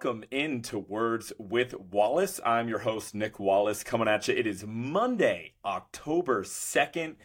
Welcome into Words with Wallace. I'm your host, Nick Wallace, coming at you. It is Monday, October 2nd.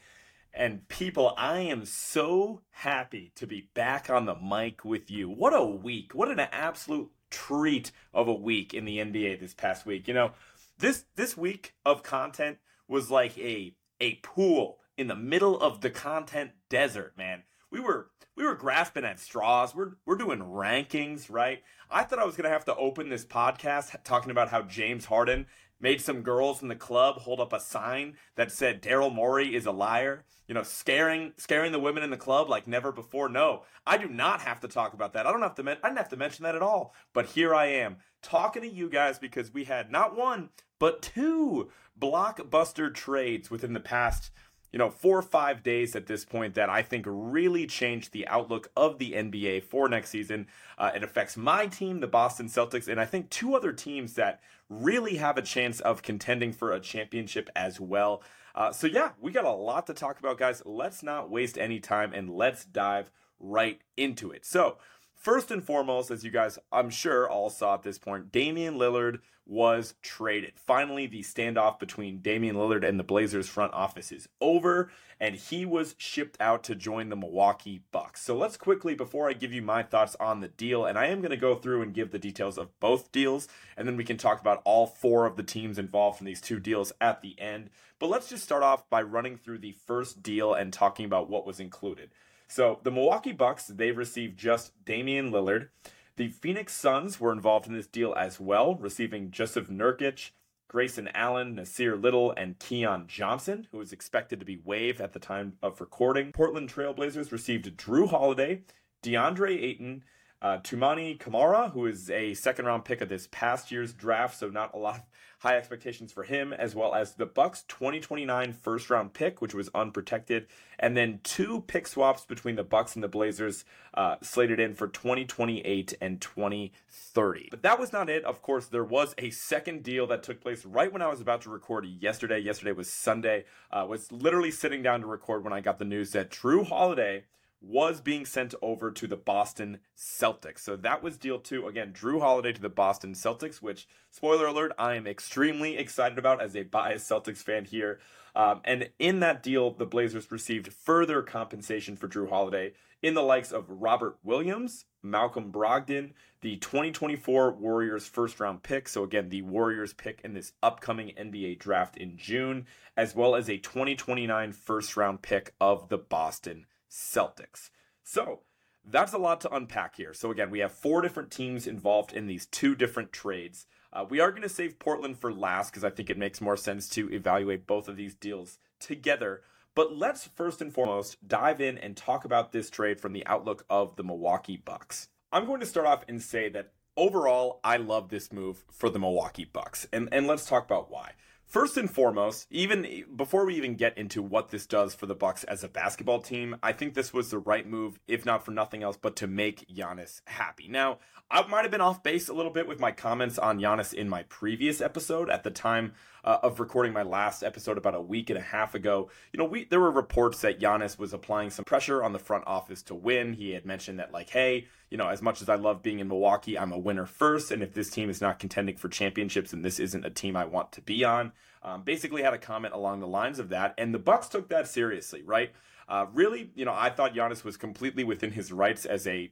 And people, I am so happy to be back on the mic with you. What a week. What an absolute treat of a week in the NBA this past week. You know, this this week of content was like a a pool in the middle of the content desert, man. We were we were grasping at straws. We're we're doing rankings, right? I thought I was gonna have to open this podcast talking about how James Harden made some girls in the club hold up a sign that said Daryl Morey is a liar. You know, scaring scaring the women in the club like never before. No, I do not have to talk about that. I don't have to. Men- I didn't have to mention that at all. But here I am talking to you guys because we had not one but two blockbuster trades within the past you know, four or five days at this point that I think really changed the outlook of the NBA for next season. Uh, it affects my team, the Boston Celtics, and I think two other teams that really have a chance of contending for a championship as well. Uh, so, yeah, we got a lot to talk about, guys. Let's not waste any time and let's dive right into it. So, First and foremost, as you guys, I'm sure, all saw at this point, Damian Lillard was traded. Finally, the standoff between Damian Lillard and the Blazers front office is over, and he was shipped out to join the Milwaukee Bucks. So let's quickly, before I give you my thoughts on the deal, and I am going to go through and give the details of both deals, and then we can talk about all four of the teams involved in these two deals at the end. But let's just start off by running through the first deal and talking about what was included. So the Milwaukee Bucks, they've received just Damian Lillard. The Phoenix Suns were involved in this deal as well, receiving Joseph Nurkic, Grayson Allen, Nassir Little, and Keon Johnson, who was expected to be waived at the time of recording. Portland Trailblazers received Jrue Holiday, DeAndre Ayton, uh, Toumani Camara, who is a second round pick of this past year's draft, so not a lot of high expectations for him, as well as the Bucks 2029 first round pick, which was unprotected, and then two pick swaps between the Bucks and the Blazers uh, slated in for 2028 and 2030. But that was not it. Of course, there was a second deal that took place right when I was about to record yesterday. Yesterday was Sunday. Uh, was literally sitting down to record when I got the news that Jrue Holiday was being sent over to the Boston Celtics. So that was deal two. Again, Jrue Holiday to the Boston Celtics, which, spoiler alert, I am extremely excited about as a biased Celtics fan here. Um, and in that deal, the Blazers received further compensation for Jrue Holiday in the likes of Robert Williams, Malcolm Brogdon, the 2024 Warriors first round pick. So, again, the Warriors pick in this upcoming NBA draft in June, as well as a 2029 first round pick of the Boston Celtics. So that's a lot to unpack here. So again, we have four different teams involved in these two different trades. Uh, we are going to save Portland for last because I think it makes more sense to evaluate both of these deals together. But let's first and foremost dive in and talk about this trade from the outlook of the Milwaukee Bucks. I'm going to start off and say that overall, I love this move for the Milwaukee Bucks. And, and let's talk about why. First and foremost, even before we even get into what this does for the Bucks as a basketball team, I think this was the right move, if not for nothing else, but to make Giannis happy. Now, I might have been off base a little bit with my comments on Giannis in my previous episode at the time uh, of recording my last episode about a week and a half ago. You know, we there were reports that Giannis was applying some pressure on the front office to win. He had mentioned that like, hey, you know, as much as I love being in Milwaukee, I'm a winner first, and if this team is not contending for championships, then this isn't a team I want to be on. Um, basically, had a comment along the lines of that, and the Bucks took that seriously, right? Uh, really, you know, I thought Giannis was completely within his rights as a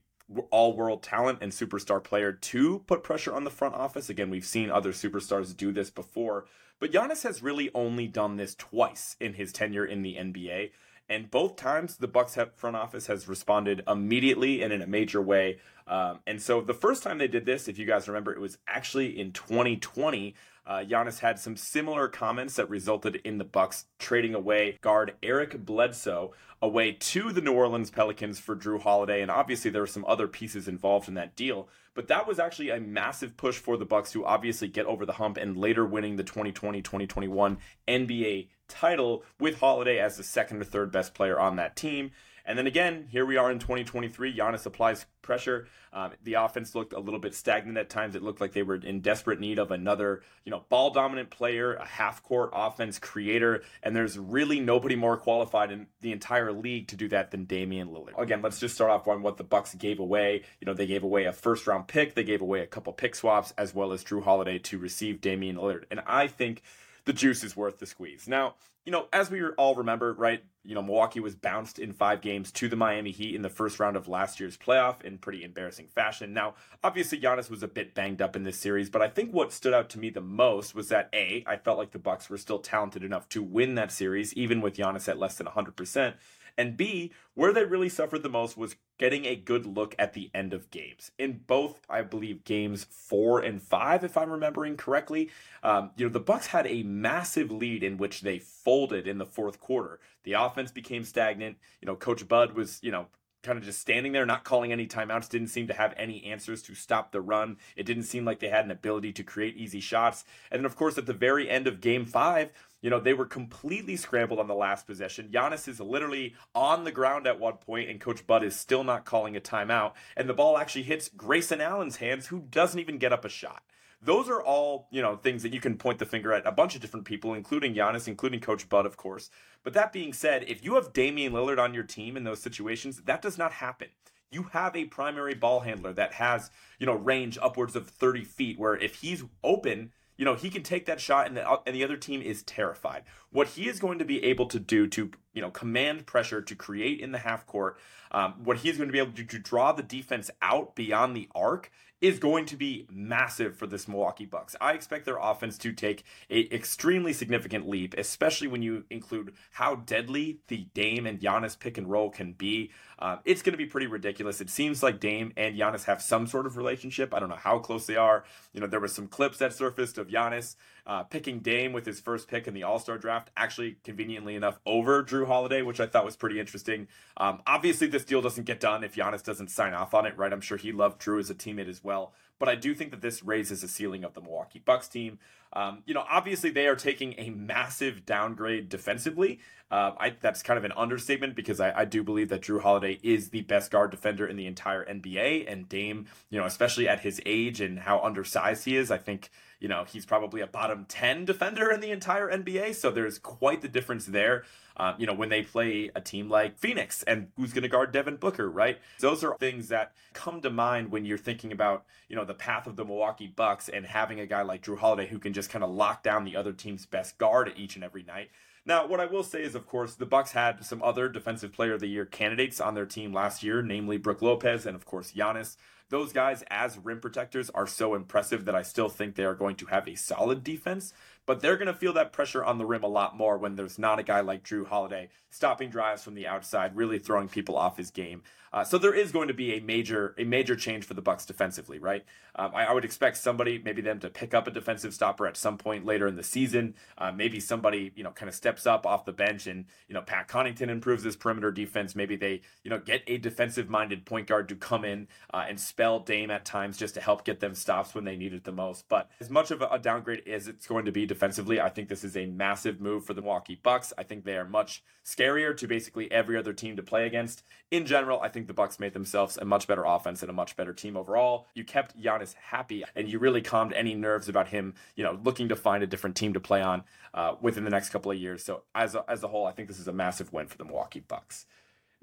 all world talent and superstar player to put pressure on the front office. Again, we've seen other superstars do this before, but Giannis has really only done this twice in his tenure in the NBA. And both times the Bucks front office has responded immediately and in a major way. Um, and so the first time they did this, if you guys remember, it was actually in 2020 uh, Giannis had some similar comments that resulted in the Bucks trading away guard Eric Bledsoe away to the New Orleans Pelicans for Jrue Holiday, and obviously there were some other pieces involved in that deal. But that was actually a massive push for the Bucks to obviously get over the hump and later winning the 2020-2021 NBA title with Holiday as the second or third best player on that team. And then again, here we are in 2023. Giannis applies pressure. Um, the offense looked a little bit stagnant at times. It looked like they were in desperate need of another, you know, ball dominant player, a half court offense creator. And there's really nobody more qualified in the entire league to do that than Damian Lillard. Again, let's just start off on what the Bucks gave away. You know, they gave away a first round pick, they gave away a couple pick swaps, as well as Jrue Holiday to receive Damian Lillard. And I think the juice is worth the squeeze. Now, you know, as we all remember, right, you know, Milwaukee was bounced in five games to the Miami Heat in the first round of last year's playoff in pretty embarrassing fashion. Now, obviously, Giannis was a bit banged up in this series, but I think what stood out to me the most was that A, I felt like the Bucks were still talented enough to win that series, even with Giannis at less than 100%. And B, where they really suffered the most was getting a good look at the end of games. In both, I believe, games four and five, if I'm remembering correctly, um, you know, the Bucks had a massive lead in which they folded in the fourth quarter. The offense became stagnant. You know, Coach Bud was, you know, kind of just standing there, not calling any timeouts, didn't seem to have any answers to stop the run. It didn't seem like they had an ability to create easy shots. And then, of course, at the very end of game five, you know, they were completely scrambled on the last possession. Giannis is literally on the ground at one point, and Coach Bud is still not calling a timeout. And the ball actually hits Grayson Allen's hands, who doesn't even get up a shot those are all you know things that you can point the finger at a bunch of different people, including Giannis, including Coach Bud, of course. But that being said, if you have Damian Lillard on your team in those situations, that does not happen. You have a primary ball handler that has you know range upwards of 30 feet, where if he's open, you know he can take that shot, and the and the other team is terrified. What he is going to be able to do to you know command pressure to create in the half court, um, what he is going to be able to do to draw the defense out beyond the arc is going to be massive for this Milwaukee Bucks. I expect their offense to take a extremely significant leap, especially when you include how deadly the Dame and Giannis pick and roll can be. Um, it's going to be pretty ridiculous. It seems like Dame and Giannis have some sort of relationship. I don't know how close they are. You know, there was some clips that surfaced of Giannis uh, picking Dame with his first pick in the All Star draft, actually conveniently enough over Jrue Holiday, which I thought was pretty interesting. Um, obviously, this deal doesn't get done if Giannis doesn't sign off on it, right? I'm sure he loved Jrue as a teammate as well. But I do think that this raises the ceiling of the Milwaukee Bucks team. Um, you know, obviously they are taking a massive downgrade defensively. Uh, I, that's kind of an understatement because I, I, do believe that Jrue Holiday is the best guard defender in the entire NBA, and Dame, you know, especially at his age and how undersized he is, I think you know, he's probably a bottom 10 defender in the entire NBA. So there's quite the difference there. Um, you know, when they play a team like Phoenix and who's going to guard Devin Booker, right? Those are things that come to mind when you're thinking about, you know, the path of the Milwaukee Bucks and having a guy like Jrue Holiday who can just kind of lock down the other team's best guard each and every night. Now, what I will say is, of course, the Bucks had some other Defensive Player of the Year candidates on their team last year, namely Brook Lopez and, of course, Giannis those guys as rim protectors are so impressive that I still think they are going to have a solid defense but they're going to feel that pressure on the rim a lot more when there's not a guy like Jrue Holiday stopping drives from the outside, really throwing people off his game. Uh, so there is going to be a major a major change for the Bucks defensively, right? Um, I, I, would expect somebody, maybe them, to pick up a defensive stopper at some point later in the season. Uh, maybe somebody, you know, kind of steps up off the bench, and you know, Pat Connaughton improves his perimeter defense. Maybe they, you know, get a defensive minded point guard to come in uh, and spell Dame at times just to help get them stops when they need it the most. But as much of a downgrade as it's going to be defensively. I think this is a massive move for the Milwaukee Bucks. I think they are much scarier to basically every other team to play against. In general, I think the Bucks made themselves a much better offense and a much better team overall. You kept Giannis happy and you really calmed any nerves about him, you know, looking to find a different team to play on uh, within the next couple of years. So as a, as a whole, I think this is a massive win for the Milwaukee Bucks.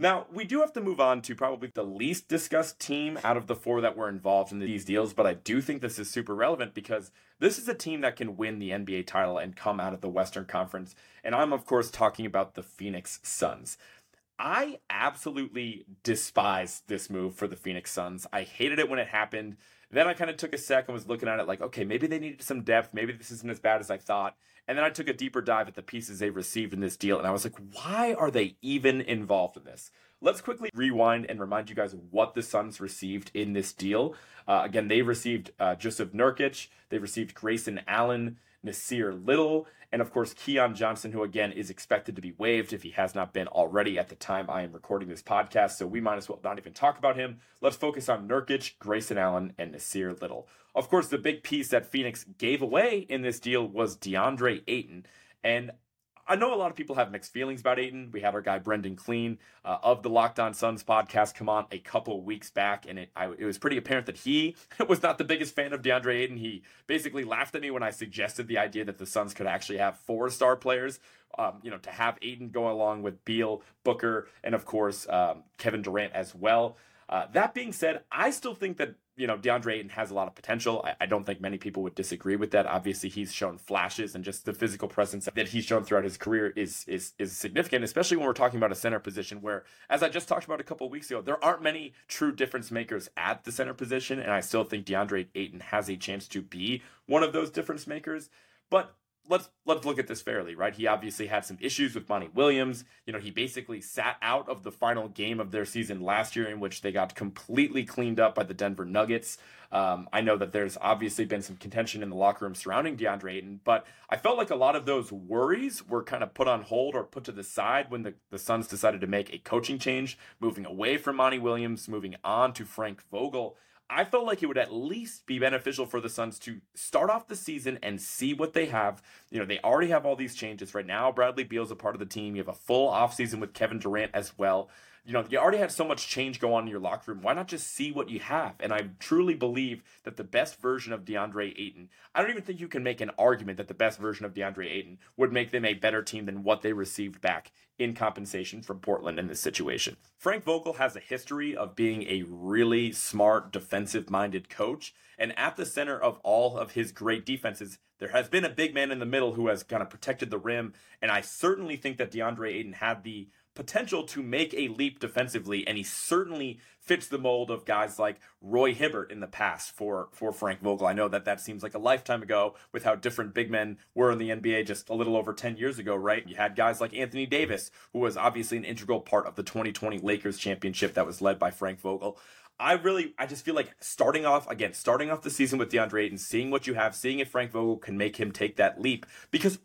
Now, we do have to move on to probably the least discussed team out of the four that were involved in these deals, but I do think this is super relevant because this is a team that can win the NBA title and come out of the Western Conference. And I'm, of course, talking about the Phoenix Suns. I absolutely despise this move for the Phoenix Suns. I hated it when it happened. Then I kind of took a sec and was looking at it like, okay, maybe they needed some depth. Maybe this isn't as bad as I thought. And then I took a deeper dive at the pieces they received in this deal, and I was like, why are they even involved in this? Let's quickly rewind and remind you guys what the Suns received in this deal. Uh, again, they received uh, Jusuf Nurkic, they received Grayson Allen, Nassir Little, and of course Keon Johnson, who again is expected to be waived if he has not been already at the time I am recording this podcast. So we might as well not even talk about him. Let's focus on Nurkic, Grayson Allen, and Nassir Little. Of course, the big piece that Phoenix gave away in this deal was DeAndre Ayton, and I know a lot of people have mixed feelings about Ayton. We had our guy Brendan Clean uh, of the Locked On Suns podcast come on a couple weeks back, and it, I, it was pretty apparent that he was not the biggest fan of DeAndre Ayton. He basically laughed at me when I suggested the idea that the Suns could actually have four star players. Um, you know, to have Ayton go along with Beal, Booker, and of course um, Kevin Durant as well. Uh, that being said, I still think that you know DeAndre Ayton has a lot of potential. I, I, don't think many people would disagree with that. Obviously, he's shown flashes, and just the physical presence that he's shown throughout his career is is is significant. Especially when we're talking about a center position, where as I just talked about a couple weeks ago, there aren't many true difference makers at the center position, and I still think DeAndre Ayton has a chance to be one of those difference makers. But let's let's look at this fairly, right? He obviously had some issues with Monty Williams. You know, he basically sat out of the final game of their season last year, in which they got completely cleaned up by the Denver Nuggets. Um, I know that there's obviously been some contention in the locker room surrounding DeAndre Ayton, but I felt like a lot of those worries were kind of put on hold or put to the side when the, the Suns decided to make a coaching change, moving away from Monty Williams, moving on to Frank Vogel. I felt like it would at least be beneficial for the Suns to start off the season and see what they have. You know, they already have all these changes right now. Bradley Beal's a part of the team. You have a full offseason with Kevin Durant as well. You know, you already have so much change go on in your locker room. Why not just see what you have? And I truly believe that the best version of DeAndre Ayton, I don't even think you can make an argument that the best version of DeAndre Ayton would make them a better team than what they received back in compensation from Portland in this situation. Frank Vogel has a history of being a really smart, defensive minded coach. And at the center of all of his great defenses, there has been a big man in the middle who has kind of protected the rim. And I certainly think that DeAndre Ayton had the potential to make a leap defensively, and he certainly fits the mold of guys like Roy Hibbert in the past for for Frank Vogel. I know that that seems like a lifetime ago with how different big men were in the NBA just a little over 10 years ago, right? You had guys like Anthony Davis, who was obviously an integral part of the 2020 Lakers championship that was led by Frank Vogel. I really, I just feel like starting off again, starting off the season with DeAndre Ayton, seeing what you have, seeing if Frank Vogel can make him take that leap. Because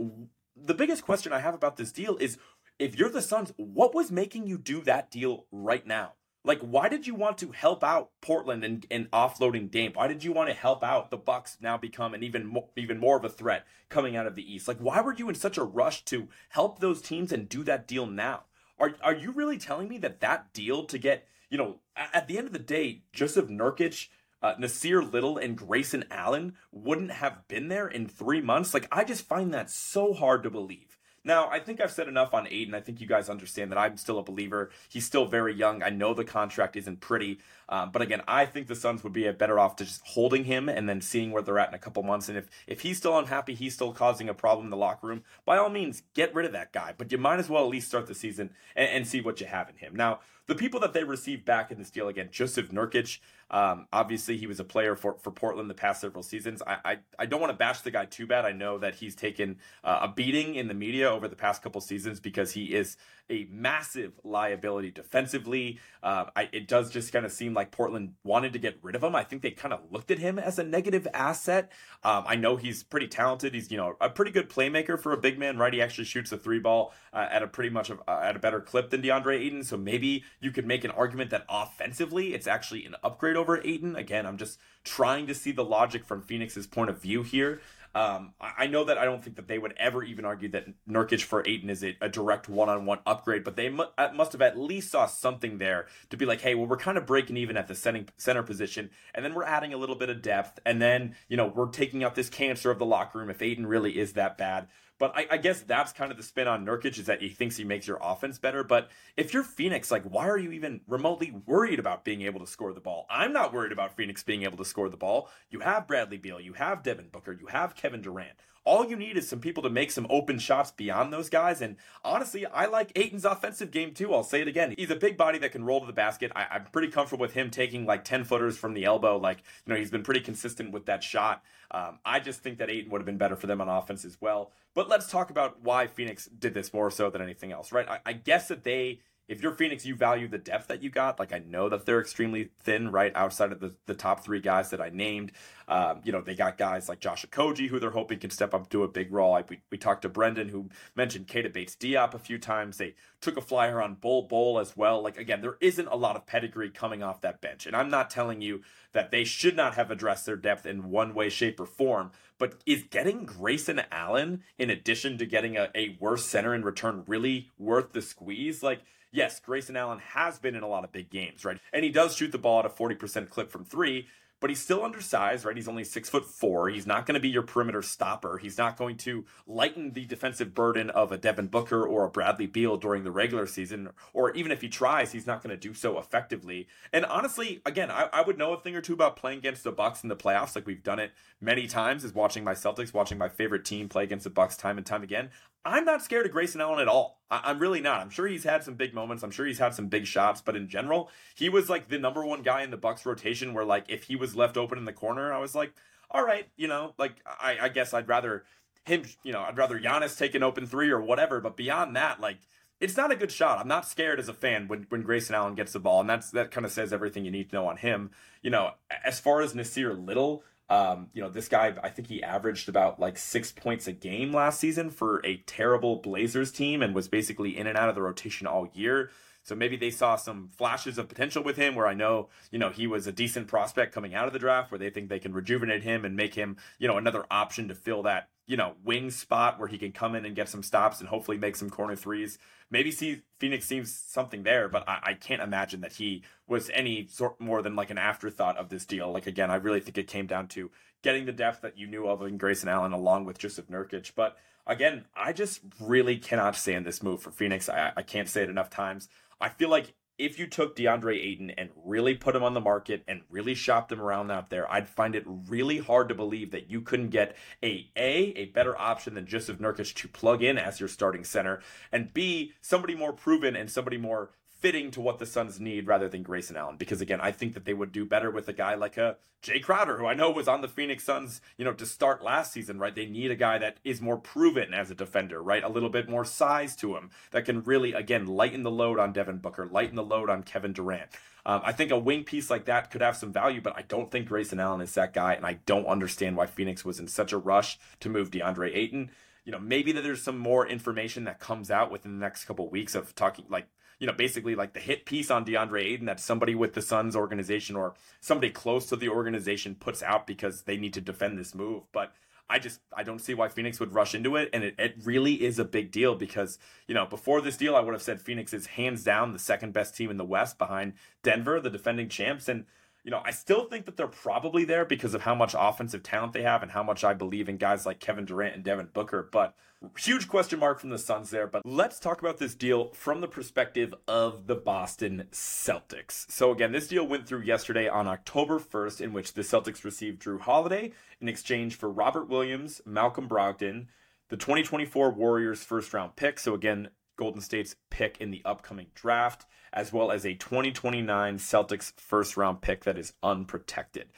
the biggest question I have about this deal is if you're the Suns, what was making you do that deal right now? Like, why did you want to help out Portland and, and offloading Dame? Why did you want to help out the Bucks now become an even more, even more of a threat coming out of the East? Like, why were you in such a rush to help those teams and do that deal now? Are are you really telling me that that deal to get you know at the end of the day, Joseph Nurkic, uh, Nassir Little, and Grayson Allen wouldn't have been there in three months? Like, I just find that so hard to believe. Now, I think I've said enough on Ayton. I think you guys understand that I'm still a believer. He's still very young. I know the contract isn't pretty. Um, but again, I think the Suns would be better off to just holding him and then seeing where they're at in a couple months. And if, if he's still unhappy, he's still causing a problem in the locker room, by all means, get rid of that guy. But you might as well at least start the season and, and see what you have in him. Now, the people that they received back in this deal again, Joseph Nurkic. Um, obviously, he was a player for, for Portland the past several seasons. I, I, I don't want to bash the guy too bad. I know that he's taken uh, a beating in the media over the past couple seasons because he is a massive liability defensively. Uh, I, it does just kind of seem like Portland wanted to get rid of him. I think they kind of looked at him as a negative asset. Um, I know he's pretty talented. He's you know a pretty good playmaker for a big man, right? He actually shoots a three ball uh, at a pretty much uh, at a better clip than DeAndre Ayton. So maybe you could make an argument that offensively it's actually an upgrade over Ayton. Again, I'm just trying to see the logic from Phoenix's point of view here. Um, I know that I don't think that they would ever even argue that Nurkic for Ayton is a, a direct one-on-one upgrade, but they mu- must have at least saw something there to be like, hey, well, we're kind of breaking even at the center, center position, and then we're adding a little bit of depth, and then you know we're taking out this cancer of the locker room if Ayton really is that bad. But I, I, guess that's kind of the spin on Nurkic is that he thinks he makes your offense better. But if you're Phoenix, like, why are you even remotely worried about being able to score the ball? I'm not worried about Phoenix being able to score the ball. You have Bradley Beal, you have Devin Booker, you have Kevin Durant. All you need is some people to make some open shots beyond those guys. And honestly, I like Ayton's offensive game too. I'll say it again. He's a big body that can roll to the basket. I, am pretty comfortable with him taking like 10 footers from the elbow. Like, you know, he's been pretty consistent with that shot. Um, I just think that Ayton would have been better for them on offense as well. But let's talk about why Phoenix did this more so than anything else, right? I, I guess that they if you're Phoenix, you value the depth that you got. Like I know that they're extremely thin, right outside of the, the top three guys that I named. Um, you know, they got guys like Josh Okogie who they're hoping can step up to a big role. I, we, we talked to Brendan who mentioned Keita Bates Diop a few times. They took a flyer on Bol Bol as well. Like again, there isn't a lot of pedigree coming off that bench, and I'm not telling you that they should not have addressed their depth in one way, shape, or form. But is getting Grayson Allen in addition to getting a, a worse center in return really worth the squeeze? Like yes, Grayson Allen has been in a lot of big games, right? And he does shoot the ball at a 40% clip from three, but he's still undersized, right? He's only six foot four. He's not going to be your perimeter stopper. He's not going to lighten the defensive burden of a Devin Booker or a Bradley Beal during the regular season. Or even if he tries, he's not going to do so effectively. And honestly, again, I, I, would know a thing or two about playing against the Bucks in the playoffs, like we've done it many times, is watching my Celtics, watching my favorite team play against the Bucks time and time again. I'm not scared of Grayson Allen at all. I- am really not. I'm sure he's had some big moments. I'm sure he's had some big shots, but in general, he was like the number one guy in the Bucks rotation. Where like if he was left open in the corner, I was like, all right, you know, like I, I guess I'd rather him, you know, I'd rather Giannis take an open three or whatever. But beyond that, like it's not a good shot. I'm not scared as a fan when, when Grayson Allen gets the ball, and that's that kind of says everything you need to know on him. You know, as far as Nassir Little, um, you know, this guy, I think he averaged about like six points a game last season for a terrible Blazers team and was basically in and out of the rotation all year. So maybe they saw some flashes of potential with him where I know, you know, he was a decent prospect coming out of the draft where they think they can rejuvenate him and make him, you know, another option to fill that, you know, wing spot where he can come in and get some stops and hopefully make some corner threes. Maybe see Phoenix seems something there, but I, I can't imagine that he was any sort more than like an afterthought of this deal. Like again, I really think it came down to getting the depth that you knew of in Grayson Allen along with Joseph Nurkic. But again, I just really cannot stand this move for Phoenix. I, I can't say it enough times. I feel like if you took DeAndre Ayton and really put him on the market and really shopped him around out there, I'd find it really hard to believe that you couldn't get a a a better option than Jusuf Nurkic to plug in as your starting center, and b somebody more proven and somebody more fitting to what the Suns need rather than Grayson Allen. Because again, I think that they would do better with a guy like a Jae Crowder, who I know was on the Phoenix Suns, you know, to start last season, right? They need a guy that is more proven as a defender, right? A little bit more size to him that can really, again, lighten the load on Devin Booker, lighten the load on Kevin Durant. Um, I think a wing piece like that could have some value, but I don't think Grayson Allen is that guy, and I don't understand why Phoenix was in such a rush to move DeAndre Ayton. You know, maybe that there's some more information that comes out within the next couple weeks of talking like you know, basically like the hit piece on DeAndre Ayton that somebody with the Suns organization or somebody close to the organization puts out because they need to defend this move. But I just I don't see why Phoenix would rush into it, and it, it really is a big deal because you know before this deal I would have said Phoenix is hands down the second best team in the West behind Denver, the defending champs, and you know, I still think that they're probably there because of how much offensive talent they have and how much I believe in guys like Kevin Durant and Devin Booker. But huge question mark from the Suns there. But let's talk about this deal from the perspective of the Boston Celtics. So, again, this deal went through yesterday on October 1st, in which the Celtics received Jrue Holiday in exchange for Robert Williams, Malcolm Brogdon, the 2024 Warriors first round pick. So, again, Golden State's pick in the upcoming draft, as well as a 2029 Celtics first round pick that is unprotected.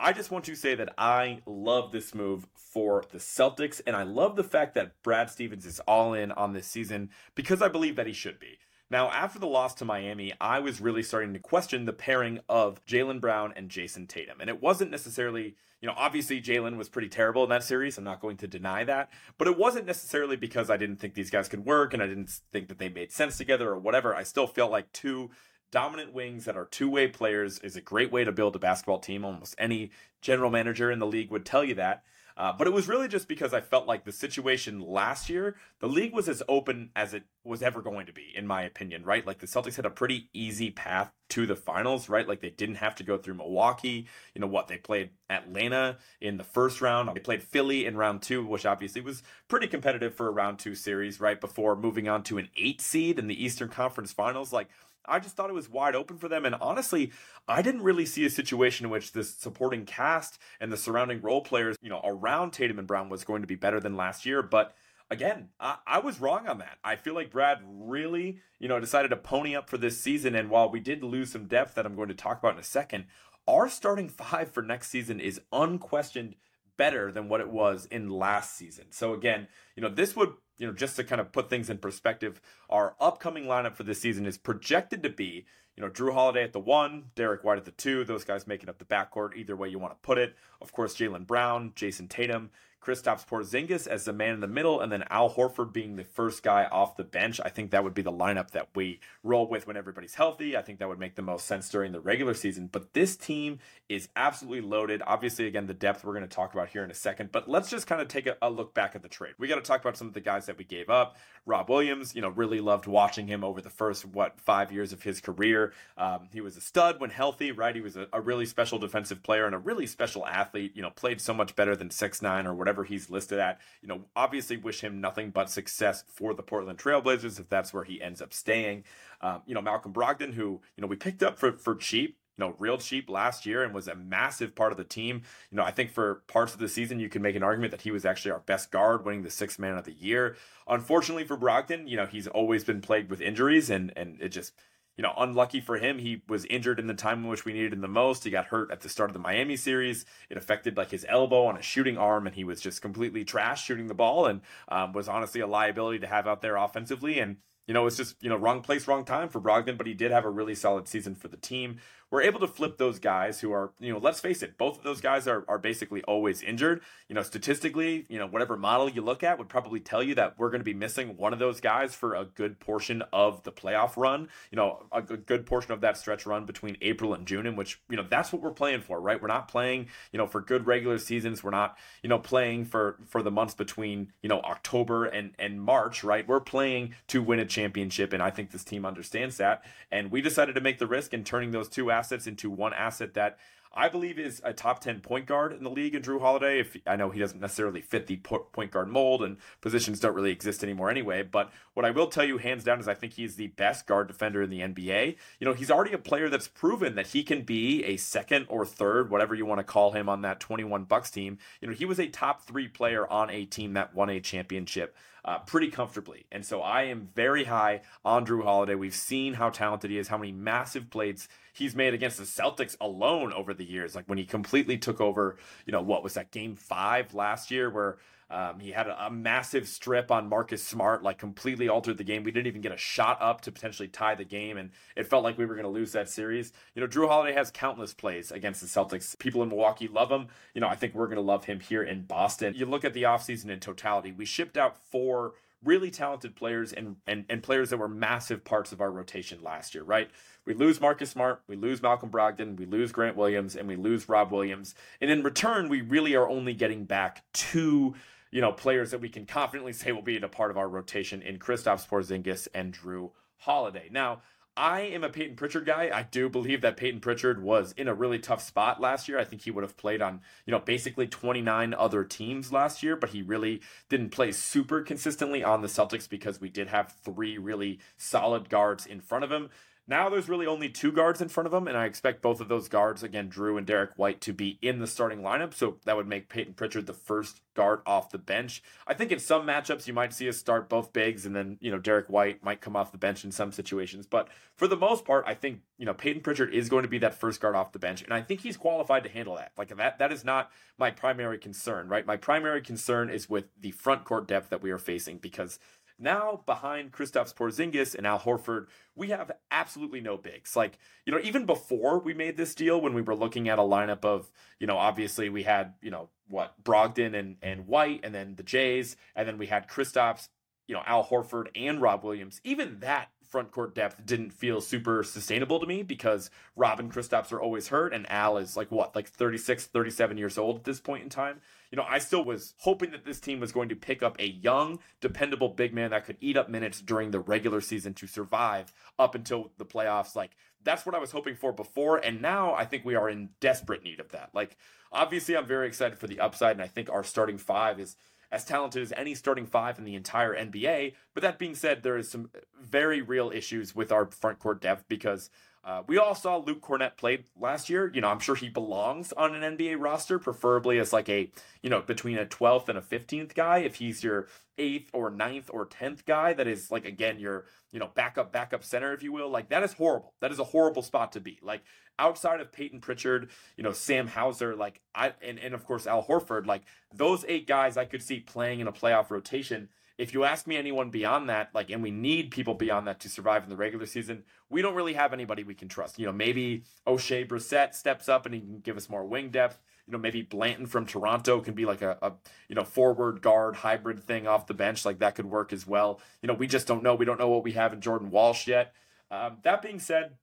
I just want to say that I love this move for the Celtics, and I love the fact that Brad Stevens is all in on this season because I believe that he should be. Now, after the loss to Miami, I was really starting to question the pairing of Jaylen Brown and Jayson Tatum. And it wasn't necessarily, you know, obviously Jaylen was pretty terrible in that series. I'm not going to deny that. But it wasn't necessarily because I didn't think these guys could work and I didn't think that they made sense together or whatever. I still felt like two dominant wings that are two way players is a great way to build a basketball team. Almost any general manager in the league would tell you that. Uh, but it was really just because I felt like the situation last year, the league was as open as it was ever going to be, in my opinion, right? Like the Celtics had a pretty easy path to the finals, right? Like they didn't have to go through Milwaukee. You know what? They played Atlanta in the first round. They played Philly in round two, which obviously was pretty competitive for a round two series, right? Before moving on to an eight seed in the Eastern Conference Finals. Like, I just thought it was wide open for them. And honestly, I didn't really see a situation in which the supporting cast and the surrounding role players, you know, around Tatum and Brown was going to be better than last year. But again, I, I, was wrong on that. I feel like Brad really, you know, decided to pony up for this season. And while we did lose some depth that I'm going to talk about in a second, our starting five for next season is unquestioned better than what it was in last season. So again, you know, this would you know, just to kind of put things in perspective, our upcoming lineup for this season is projected to be, you know, Jrue Holiday at the one, Derrick White at the two, those guys making up the backcourt, either way you want to put it. Of course, Jaylen Brown, Jayson Tatum, Kristaps Porzingis as the man in the middle, and then Al Horford being the first guy off the bench. I think that would be the lineup that we roll with when everybody's healthy. I think that would make the most sense during the regular season. But this team is absolutely loaded. Obviously, again, the depth we're going to talk about here in a second. But let's just kind of take a, a look back at the trade. We got to talk about some of the guys that we gave up. Rob Williams, you know, really loved watching him over the first, what, five years of his career. Um, he was a stud when healthy, right? He was a, a really special defensive player and a really special athlete, you know, played so much better than six nine or whatever whatever he's listed at. You know, obviously wish him nothing but success for the Portland Trailblazers if that's where he ends up staying. Um, you know, Malcolm Brogdon, who, you know, we picked up for, for cheap, you know, real cheap last year and was a massive part of the team. You know, I think for parts of the season, you can make an argument that he was actually our best guard, winning the sixth man of the year. Unfortunately for Brogdon, you know, he's always been plagued with injuries and, and it just, you know, unlucky for him, he was injured in the time in which we needed him the most. He got hurt at the start of the Miami series. It affected like his elbow on a shooting arm, and he was just completely trash shooting the ball, and um, was honestly a liability to have out there offensively. And you know, it's just, you know, wrong place, wrong time for Brogdon, but he did have a really solid season for the team. We're able to flip those guys who are, you know, let's face it, both of those guys are, are basically always injured. You know, statistically, you know, whatever model you look at would probably tell you that we're going to be missing one of those guys for a good portion of the playoff run, you know, a good portion of that stretch run between April and June, in which, you know, that's what we're playing for, right? We're not playing, you know, for good regular seasons. We're not, you know, playing for, for the months between, you know, October and, and March, right? We're playing to win a championship. And I think this team understands that. And we decided to make the risk in turning those two assets into one asset that I believe is a top 10 point guard in the league in Jrue Holiday. If I know he doesn't necessarily fit the point guard mold and positions don't really exist anymore anyway, but what I will tell you hands down is I think he's the best guard defender in the NBA. You know, he's already a player that's proven that he can be a second or third, whatever you want to call him on that 21 Bucks team. You know, he was a top 3 player on a team that won a championship uh, pretty comfortably. And so I am very high on Jrue Holiday. We've seen how talented he is, how many massive plays he's made against the Celtics alone over the years. Like when he completely took over, you know, what was that game five last year where um, he had a, a, massive strip on Marcus Smart, like completely altered the game. We didn't even get a shot up to potentially tie the game, and it felt like we were going to lose that series. You know, Jrue Holiday has countless plays against the Celtics. People in Milwaukee love him. You know, I think we're going to love him here in Boston. You look at the offseason in totality, we shipped out four really talented players and, and and players that were massive parts of our rotation last year, right? We lose Marcus Smart, we lose Malcolm Brogdon, we lose Grant Williams, and we lose Rob Williams. And in return, we really are only getting back two you know, players that we can confidently say will be a part of our rotation in Kristaps Porzingis and Jrue Holiday. Now, I am a Peyton Pritchard guy. I do believe that Peyton Pritchard was in a really tough spot last year. I think he would have played on, you know, basically 29 other teams last year, but he really didn't play super consistently on the Celtics because we did have three really solid guards in front of him. Now there's really only two guards in front of him, and I expect both of those guards, again, Jrue and Derrick White, to be in the starting lineup. So that would make Peyton Pritchard the first guard off the bench. I think in some matchups you might see us start both bigs, and then you know Derrick White might come off the bench in some situations. But for the most part, I think you know Peyton Pritchard is going to be that first guard off the bench, and I think he's qualified to handle that. Like that, that is not my primary concern, right? My primary concern is with the front court depth that we are facing because now, behind Kristaps Porzingis and Al Horford, we have absolutely no bigs. Like, you know, even before we made this deal, when we were looking at a lineup of, you know, obviously we had, you know, what, Brogdon and, and White, and then the Jays, and then we had Kristaps, you know, Al Horford and Rob Williams. Even that front court depth didn't feel super sustainable to me because Rob and Kristaps are always hurt and Al is like what, like 36, 37 years old at this point in time. You know, I still was hoping that this team was going to pick up a young, dependable big man that could eat up minutes during the regular season to survive up until the playoffs. Like, that's what I was hoping for before. And now I think we are in desperate need of that. Like, obviously, I'm very excited for the upside. And I think our starting five is as talented as any starting five in the entire NBA. But that being said, there is some very real issues with our front court depth because uh, we all saw Luke Kornet played last year. You know, I'm sure he belongs on an NBA roster, preferably as like a, you know, between a 12th and a 15th guy. If he's your eighth or ninth or 10th guy, that is like, again, your, you know, backup, backup center, if you will. Like, that is horrible. That is a horrible spot to be. Like, outside of Peyton Pritchard, you know, Sam Hauser, like, I, and, and of course, Al Horford, like, those eight guys I could see playing in a playoff rotation if you ask me anyone beyond that, like, and we need people beyond that to survive in the regular season, we don't really have anybody we can trust. You know, maybe Oshae Brissett steps up and he can give us more wing depth. You know, maybe Banton from Toronto can be like a, a you know forward guard hybrid thing off the bench, like that could work as well. You know, we just don't know. We don't know what we have in Jordan Walsh yet. Um, that being said,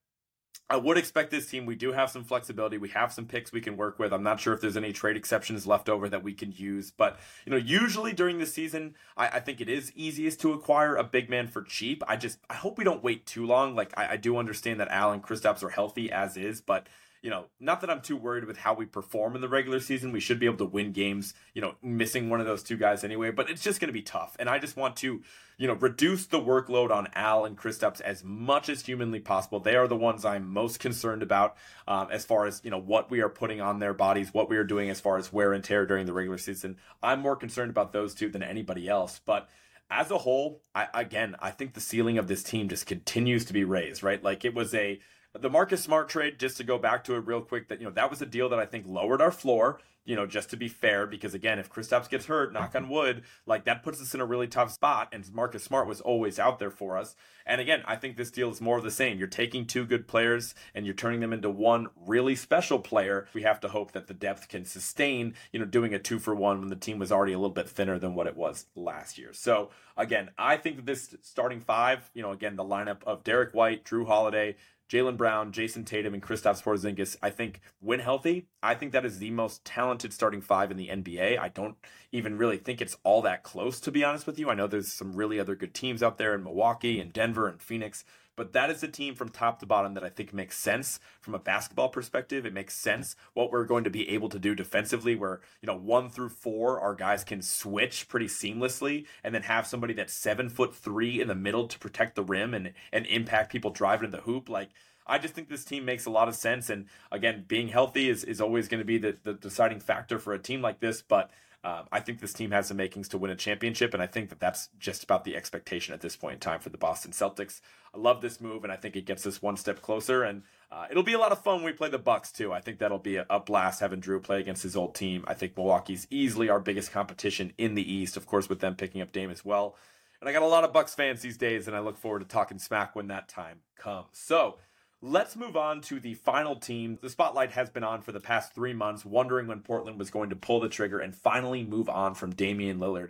I would expect this team. We do have some flexibility. We have some picks we can work with. I'm not sure if there's any trade exceptions left over that we can use, but you know, usually during the season, I, I think it is easiest to acquire a big man for cheap. I just I hope we don't wait too long. Like I, I do understand that Al and Kristaps are healthy as is, but you know, not that I'm too worried with how we perform in the regular season. We should be able to win games, you know, missing one of those two guys anyway, but it's just going to be tough. And I just want to, you know, reduce the workload on Al and Kristaps as much as humanly possible. They are the ones I'm most concerned about um, as far as, you know, what we are putting on their bodies, what we are doing as far as wear and tear during the regular season. I'm more concerned about those two than anybody else. But as a whole, I, again, I think the ceiling of this team just continues to be raised, right? Like it was a the Marcus Smart trade, just to go back to it real quick, that you know that was a deal that I think lowered our floor. You know, just to be fair, because again, if Kristaps gets hurt, knock on wood, like that puts us in a really tough spot. And Marcus Smart was always out there for us. And again, I think this deal is more of the same. You're taking two good players and you're turning them into one really special player. We have to hope that the depth can sustain. You know, doing a two for one when the team was already a little bit thinner than what it was last year. So again, I think that this starting five, you know, again the lineup of Derrick White, Jrue Holiday. Jaylen Brown, Jayson Tatum, and Kristaps Porzingis, I think when healthy, I think that is the most talented starting five in the NBA. I don't even really think it's all that close, to be honest with you. I know there's some really other good teams out there in Milwaukee and Denver and Phoenix, but that is a team from top to bottom that I think makes sense from a basketball perspective. It makes sense what we're going to be able to do defensively, where, you know, one through four, our guys can switch pretty seamlessly and then have somebody that's seven foot three in the middle to protect the rim and, and impact people driving to the hoop. Like, I just think this team makes a lot of sense. And again, being healthy is, is always going to be the, the deciding factor for a team like this. But um, I think this team has the makings to win a championship. And I think that that's just about the expectation at this point in time for the Boston Celtics. I love this move, and I think it gets us one step closer. And uh, it'll be a lot of fun when we play the Bucks too. I think that'll be a, a blast having Jrue play against his old team. I think Milwaukee's easily our biggest competition in the East, of course, with them picking up Dame as well. And I got a lot of Bucks fans these days, and I look forward to talking smack when that time comes. So Let's move on to the final team. The spotlight has been on for the past three months, wondering when Portland was going to pull the trigger and finally move on from Damian Lillard.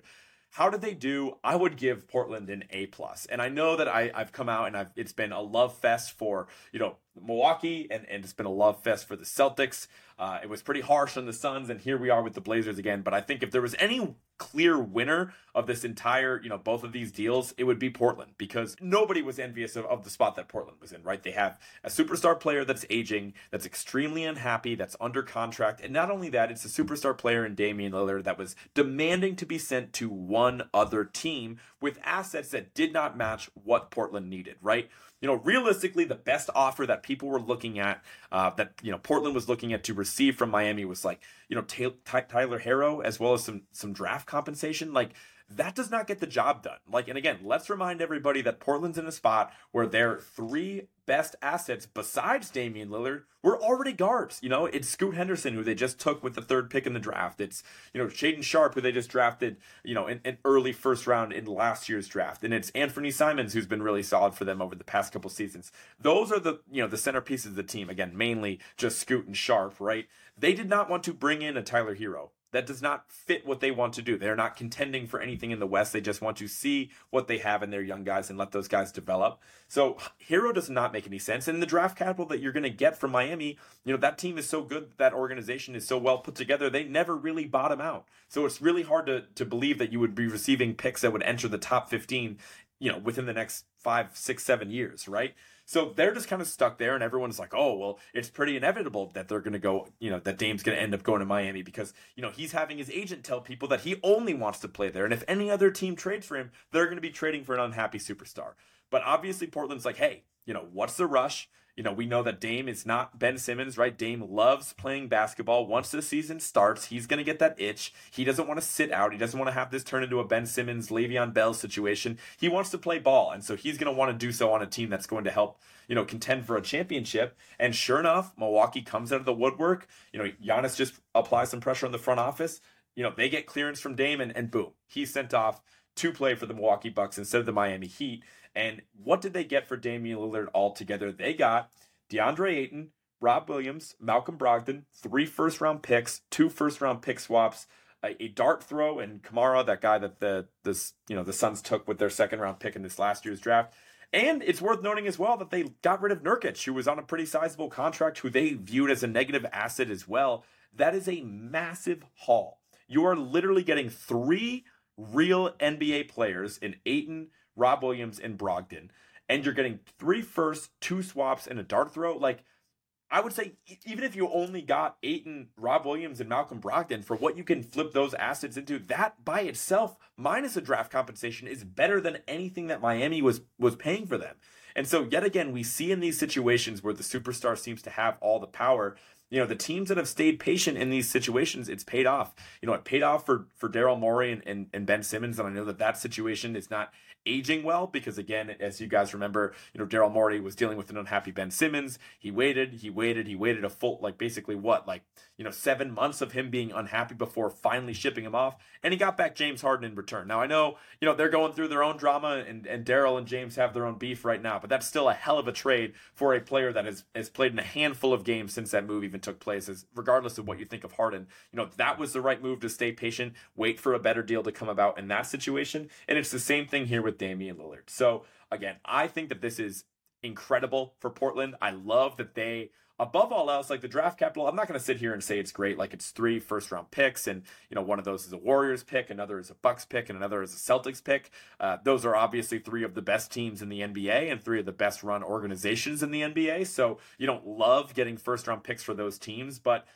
How did they do? I would give Portland an A plus. And I know that I, have come out and I've it's been a love fest for, you know, Milwaukee and, and it's been a love fest for the Celtics. Uh, it was pretty harsh on the Suns, and here we are with the Blazers again. But I think if there was any clear winner of this entire, you know, both of these deals, it would be Portland because nobody was envious of, of the spot that Portland was in, right? They have a superstar player that's aging, that's extremely unhappy, that's under contract. And not only that, it's a superstar player in Damian Lillard that was demanding to be sent to one other team with assets that did not match what Portland needed, right? You know, realistically, the best offer that people were looking at, uh, that you know, Portland was looking at to receive from Miami was like, you know, Tyler Herro as well as some some draft compensation. Like that does not get the job done. Like, and again, let's remind everybody that Portland's in a spot where their three best assets besides Damian Lillard were already guards. You know, it's Scoot Henderson, who they just took with the third pick in the draft. It's, you know, Shaedon Sharpe, who they just drafted, you know, in, in early first round in last year's draft. And it's Anthony Simons, who's been really solid for them over the past couple seasons. Those are the, you know, the centerpieces of the team. Again, mainly just Scoot and Sharpe, right? They did not want to bring in a Tyler Herro that does not fit what they want to do. They're not contending for anything in the West. They just want to see what they have in their young guys and let those guys develop. So Herro does not make any sense. And the draft capital that you're going to get from Miami, you know, that team is so good, that organization is so well put together, they never really bottom out. So it's really hard to, to believe that you would be receiving picks that would enter the top 15, you know, within the next five, six, seven years, right? So they're just kind of stuck there, and everyone's like, oh, well, it's pretty inevitable that they're going to go, you know, that Dame's going to end up going to Miami because, you know, he's having his agent tell people that he only wants to play there. And if any other team trades for him, they're going to be trading for an unhappy superstar. But obviously, Portland's like, hey, you know, what's the rush? You know, we know that Dame is not Ben Simmons, right? Dame loves playing basketball. Once the season starts, he's going to get that itch. He doesn't want to sit out. He doesn't want to have this turn into a Ben Simmons, Le'Veon Bell situation. He wants to play ball. And so he's going to want to do so on a team that's going to help, you know, contend for a championship. And sure enough, Milwaukee comes out of the woodwork. You know, Giannis just applies some pressure on the front office. You know, they get clearance from Dame and, and boom, he's sent off to play for the Milwaukee Bucks instead of the Miami Heat. And what did they get for Damian Lillard altogether? They got DeAndre Ayton, Rob Williams, Malcolm Brogdon, three first round picks, two first round pick swaps, a, a, dart throw, and Camara, that guy that the this you know the Suns took with their second round pick in this last year's draft. And it's worth noting as well that they got rid of Nurkic, who was on a pretty sizable contract, who they viewed as a negative asset as well. That is a massive haul. You are literally getting three real NBA players in Ayton, Rob Williams, and Brogdon, and you're getting three firsts, two swaps, and a dart throw. Like I would say even if you only got Ayton, Rob Williams, and Malcolm Brogdon for what you can flip those assets into, that by itself, minus a draft compensation, is better than anything that Miami was was paying for them. And so yet again, we see in these situations where the superstar seems to have all the power. You know, the teams that have stayed patient in these situations, it's paid off. You know, it paid off for for Daryl Morey and, and, and Ben Simmons, and I know that that situation is not aging well because again, as you guys remember, you know Daryl Morey was dealing with an unhappy Ben Simmons. He waited, he waited, he waited a full like basically what like you know seven months of him being unhappy before finally shipping him off, and he got back James Harden in return. Now I know you know they're going through their own drama, and and Daryl and James have their own beef right now, but that's still a hell of a trade for a player that has has played in a handful of games since that move even took place. As regardless of what you think of Harden, you know that was the right move to stay patient, wait for a better deal to come about in that situation, and it's the same thing here with Damian Lillard. So again, I think that this is incredible for Portland. I love that they above all else like the draft capital i'm not going to sit here and say it's great like it's three first round picks and you know one of those is a warriors pick another is a bucks pick and another is a celtics pick uh, those are obviously three of the best teams in the nba and three of the best run organizations in the nba so you don't love getting first round picks for those teams but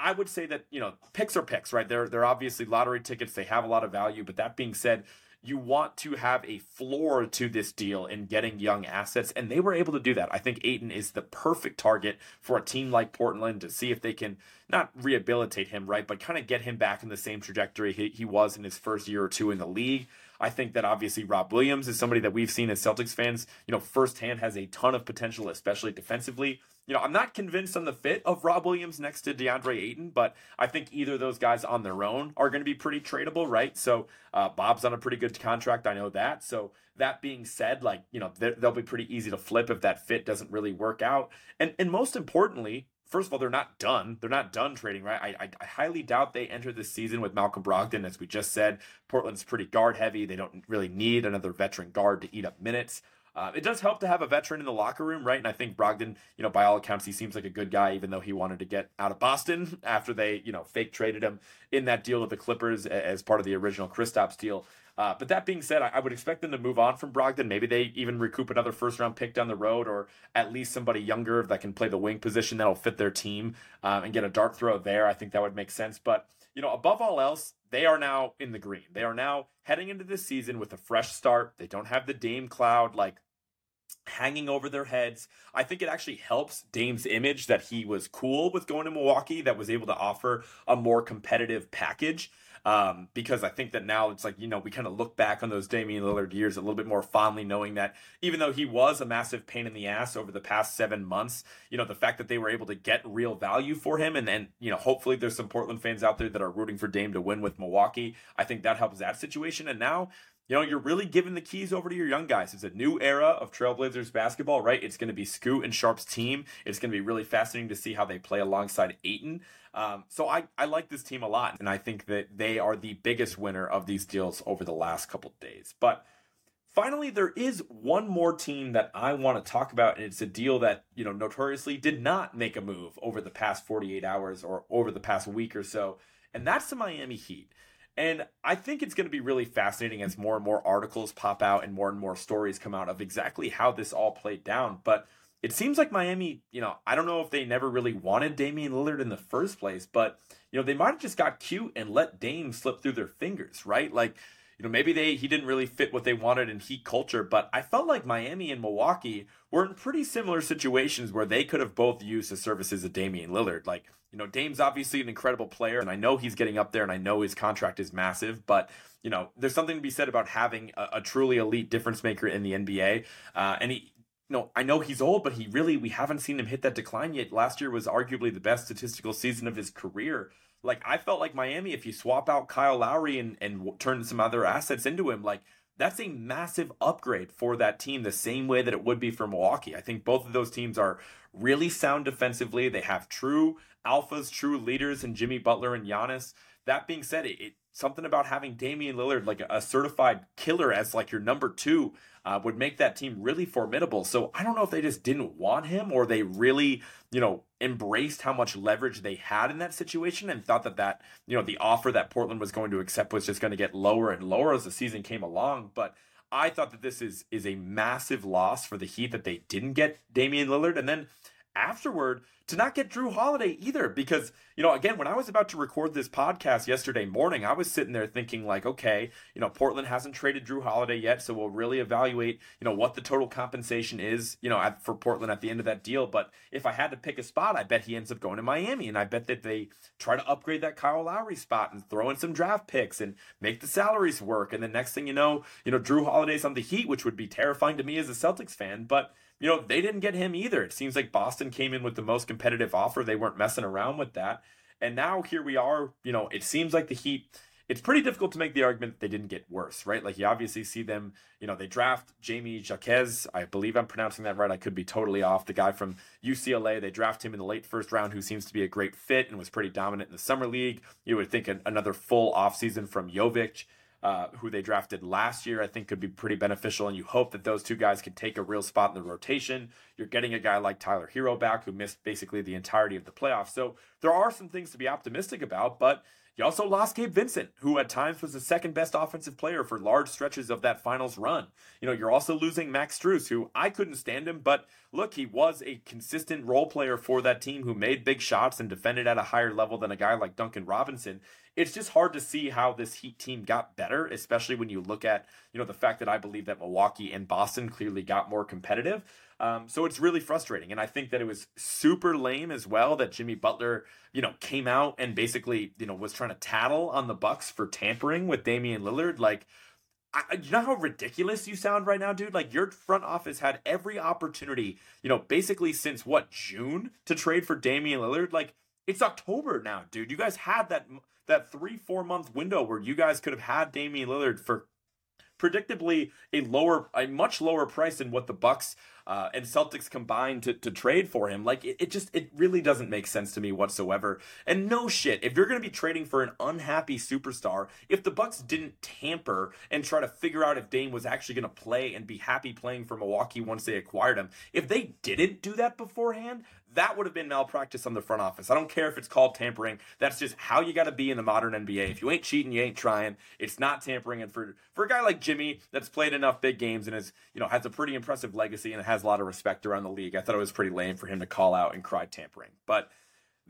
I would say that you know picks are picks, right? They're they're obviously lottery tickets. They have a lot of value, but that being said, you want to have a floor to this deal in getting young assets, and they were able to do that. I think Ayton is the perfect target for a team like Portland to see if they can not rehabilitate him, right, but kind of get him back in the same trajectory he, he was in his first year or two in the league. I think that obviously Rob Williams is somebody that we've seen as Celtics fans, you know, firsthand has a ton of potential, especially defensively. You know, I'm not convinced on the fit of Rob Williams next to DeAndre Ayton, but I think either of those guys on their own are going to be pretty tradable, right? So uh, Bob's on a pretty good contract. I know that. So that being said, like, you know, they'll be pretty easy to flip if that fit doesn't really work out. And, and most importantly, first of all, they're not done. They're not done trading, right? I, I, I, highly doubt they enter this season with Malcolm Brogdon. As we just said, Portland's pretty guard heavy. They don't really need another veteran guard to eat up minutes. Uh, it does help to have a veteran in the locker room, right? And I think Brogdon, you know, by all accounts, he seems like a good guy, even though he wanted to get out of Boston after they, you know, fake traded him in that deal with the Clippers as part of the original Kristaps deal. Uh, but that being said, I, I, would expect them to move on from Brogdon. Maybe they even recoup another first round pick down the road, or at least somebody younger that can play the wing position that'll fit their team um, and get a dart throw there. I think that would make sense. But you know, above all else, they are now in the green. They are now heading into this season with a fresh start. They don't have the Dame cloud like hanging over their heads. I think it actually helps Dame's image that he was cool with going to Milwaukee, that was able to offer a more competitive package. Um, because I think that now it's like, you know, we kind of look back on those Damian Lillard years a little bit more fondly, knowing that even though he was a massive pain in the ass over the past seven months, you know, the fact that they were able to get real value for him and then, you know, hopefully there's some Portland fans out there that are rooting for Dame to win with Milwaukee. I think that helps that situation. And now you know, you're really giving the keys over to your young guys. It's a new era of Trailblazers basketball, right? It's going to be Scoot and Sharpe's team. It's going to be really fascinating to see how they play alongside Ayton. Um, so I, I like this team a lot, and I think that they are the biggest winner of these deals over the last couple days. But finally, there is one more team that I want to talk about, and it's a deal that you know notoriously did not make a move over the past 48 hours or over the past week or so, and that's the Miami Heat. And I think it's going to be really fascinating as more and more articles pop out and more and more stories come out of exactly how this all played down. But it seems like Miami, you know, I don't know if they never really wanted Damian Lillard in the first place, but, you know, they might have just got cute and let Dame slip through their fingers, right? Like, you know, maybe they he didn't really fit what they wanted in Heat culture, but I felt like Miami and Milwaukee were in pretty similar situations where they could have both used the services of Damian Lillard. Like, you know, Dame's obviously an incredible player, and I know he's getting up there, and I know his contract is massive, but you know, there's something to be said about having a, a truly elite difference maker in the NBA. Uh, and he, you know, I know he's old, but he really, we haven't seen him hit that decline yet. Last year was arguably the best statistical season of his career. Like, I felt like Miami, if you swap out Kyle Lowry and, and turn some other assets into him, like, that's a massive upgrade for that team, the same way that it would be for Milwaukee. I think both of those teams are really sound defensively. They have true alphas, true leaders and Jimmy Butler and Giannis. That being said, it, it something about having Damian Lillard like a, a certified killer as like your number two uh, would make that team really formidable. So I don't know if they just didn't want him or they really, you know, embraced how much leverage they had in that situation and thought that that, you know, the offer that Portland was going to accept was just going to get lower and lower as the season came along. But I thought that this is is a massive loss for the Heat that they didn't get Damian Lillard. And then afterward to not get Jrue Holiday either. Because, you know, again, when I was about to record this podcast yesterday morning, I was sitting there thinking, like, okay, you know, Portland hasn't traded Jrue Holiday yet, so we'll really evaluate, you know, what the total compensation is, you know, at, for Portland at the end of that deal. But if I had to pick a spot, I bet he ends up going to Miami. And I bet that they try to upgrade that Kyle Lowry spot and throw in some draft picks and make the salaries work. And the next thing you know, you know, Jrue Holiday's on the Heat, which would be terrifying to me as a Celtics fan. But you know, they didn't get him either. It seems like Boston came in with the most competitive offer. They weren't messing around with that. And now here we are, you know, it seems like the Heat it's pretty difficult to make the argument that they didn't get worse, right? Like you obviously see them, you know, they draft Jamie Jaquez. I believe I'm pronouncing that right. I could be totally off. The guy from UCLA, they draft him in the late first round, who seems to be a great fit and was pretty dominant in the summer league. You would think another full offseason from Jovic uh, who they drafted last year, I think could be pretty beneficial. And you hope that those two guys can take a real spot in the rotation. You're getting a guy like Tyler Herro back, who missed basically the entirety of the playoffs. So there are some things to be optimistic about, but you also lost Gabe Vincent, who at times was the second best offensive player for large stretches of that finals run. You know, you're also losing Max Strus, who I couldn't stand him, but look, he was a consistent role player for that team who made big shots and defended at a higher level than a guy like Duncan Robinson. It's just hard to see how this Heat team got better, especially when you look at, you know, the fact that I believe that Milwaukee and Boston clearly got more competitive. Um, so it's really frustrating. And I think that it was super lame as well that Jimmy Butler, you know, came out and basically, you know, was trying to tattle on the Bucks for tampering with Damian Lillard. Like, I, you know how ridiculous you sound right now, dude? Like your front office had every opportunity, you know, basically since what June to trade for Damian Lillard. Like it's October now, dude. You guys had that that three four month window where you guys could have had Damian Lillard for predictably a lower, a much lower price than what the Bucks uh, and Celtics combined to, to trade for him. Like it, it just it really doesn't make sense to me whatsoever. And no shit, if you're gonna be trading for an unhappy superstar, if the Bucks didn't tamper and try to figure out if Dame was actually gonna play and be happy playing for Milwaukee once they acquired him, if they didn't do that beforehand, that would have been malpractice on the front office. I don't care if it's called tampering. That's just how you got to be in the modern NBA. If you ain't cheating, you ain't trying. It's not tampering. And for for a guy like Jimmy that's played enough big games and is you know has a pretty impressive legacy and has a lot of respect around the league, I thought it was pretty lame for him to call out and cry tampering. But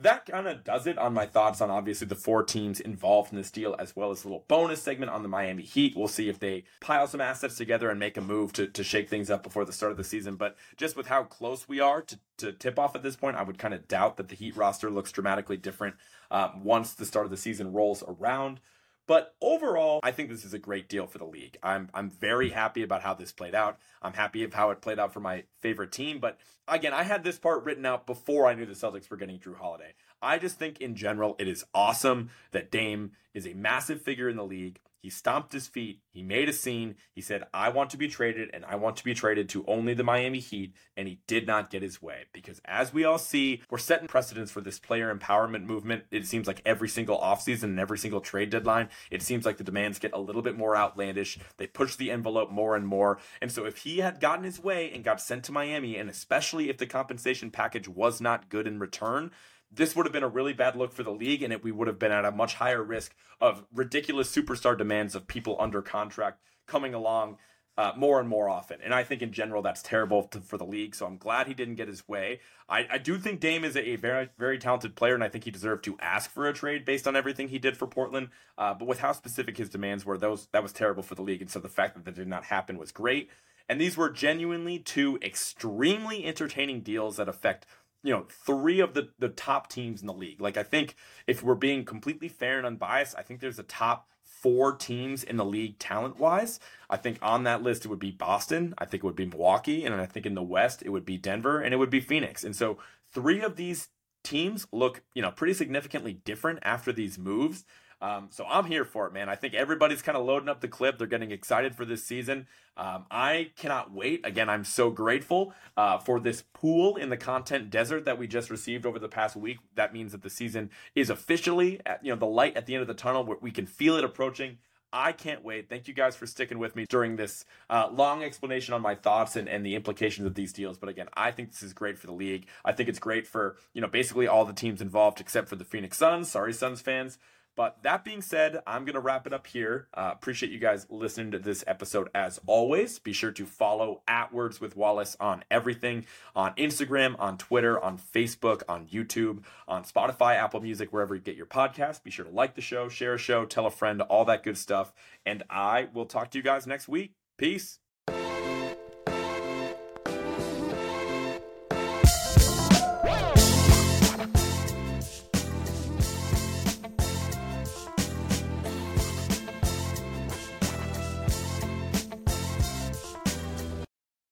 that kind of does it on my thoughts on obviously the four teams involved in this deal, as well as a little bonus segment on the Miami Heat. We'll see if they pile some assets together and make a move to, to shake things up before the start of the season. But just with how close we are to, to tip off at this point, I would kind of doubt that the Heat roster looks dramatically different uh, once the start of the season rolls around. But overall, I think this is a great deal for the league. I'm I'm very happy about how this played out. I'm happy of how it played out for my favorite team. But again, I had this part written out before I knew the Celtics were getting Jrue Holiday. I just think in general it is awesome that Dame is a massive figure in the league. He stomped his feet. He made a scene. He said, I want to be traded and I want to be traded to only the Miami Heat. And he did not get his way because, as we all see, we're setting precedents for this player empowerment movement. It seems like every single offseason and every single trade deadline, it seems like the demands get a little bit more outlandish. They push the envelope more and more. And so, if he had gotten his way and got sent to Miami, and especially if the compensation package was not good in return, this would have been a really bad look for the league, and it, we would have been at a much higher risk of ridiculous superstar demands of people under contract coming along uh, more and more often. And I think in general that's terrible to, for the league. So I'm glad he didn't get his way. I, I do think Dame is a, a, very very talented player, and I think he deserved to ask for a trade based on everything he did for Portland. Uh, but with how specific his demands were, those that was terrible for the league. And so the fact that that did not happen was great. And these were genuinely two extremely entertaining deals that affect you know, three of the the top teams in the league. Like I think if we're being completely fair and unbiased, I think there's a top four teams in the league talent wise. I think on that list it would be Boston, I think it would be Milwaukee, and I think in the West it would be Denver and it would be Phoenix. And so three of these teams look, you know, pretty significantly different after these moves. Um, so I'm here for it, man. I think everybody's kind of loading up the clip. They're getting excited for this season. Um, I cannot wait. Again, I'm so grateful uh, for this pool in the content desert that we just received over the past week. That means that the season is officially, at, you know, the light at the end of the tunnel. Where we can feel it approaching. I can't wait. Thank you guys for sticking with me during this uh, long explanation on my thoughts and, and the implications of these deals. But again, I think this is great for the league. I think it's great for, you know, basically all the teams involved except for the Phoenix Suns. Sorry, Suns fans. But that being said, I'm going to wrap it up here. Uh, appreciate you guys listening to this episode as always. Be sure to follow at Words with Wallace on everything on Instagram, on Twitter, on Facebook, on YouTube, on Spotify, Apple Music, wherever you get your podcast. Be sure to like the show, share a show, tell a friend, all that good stuff. And I will talk to you guys next week. Peace.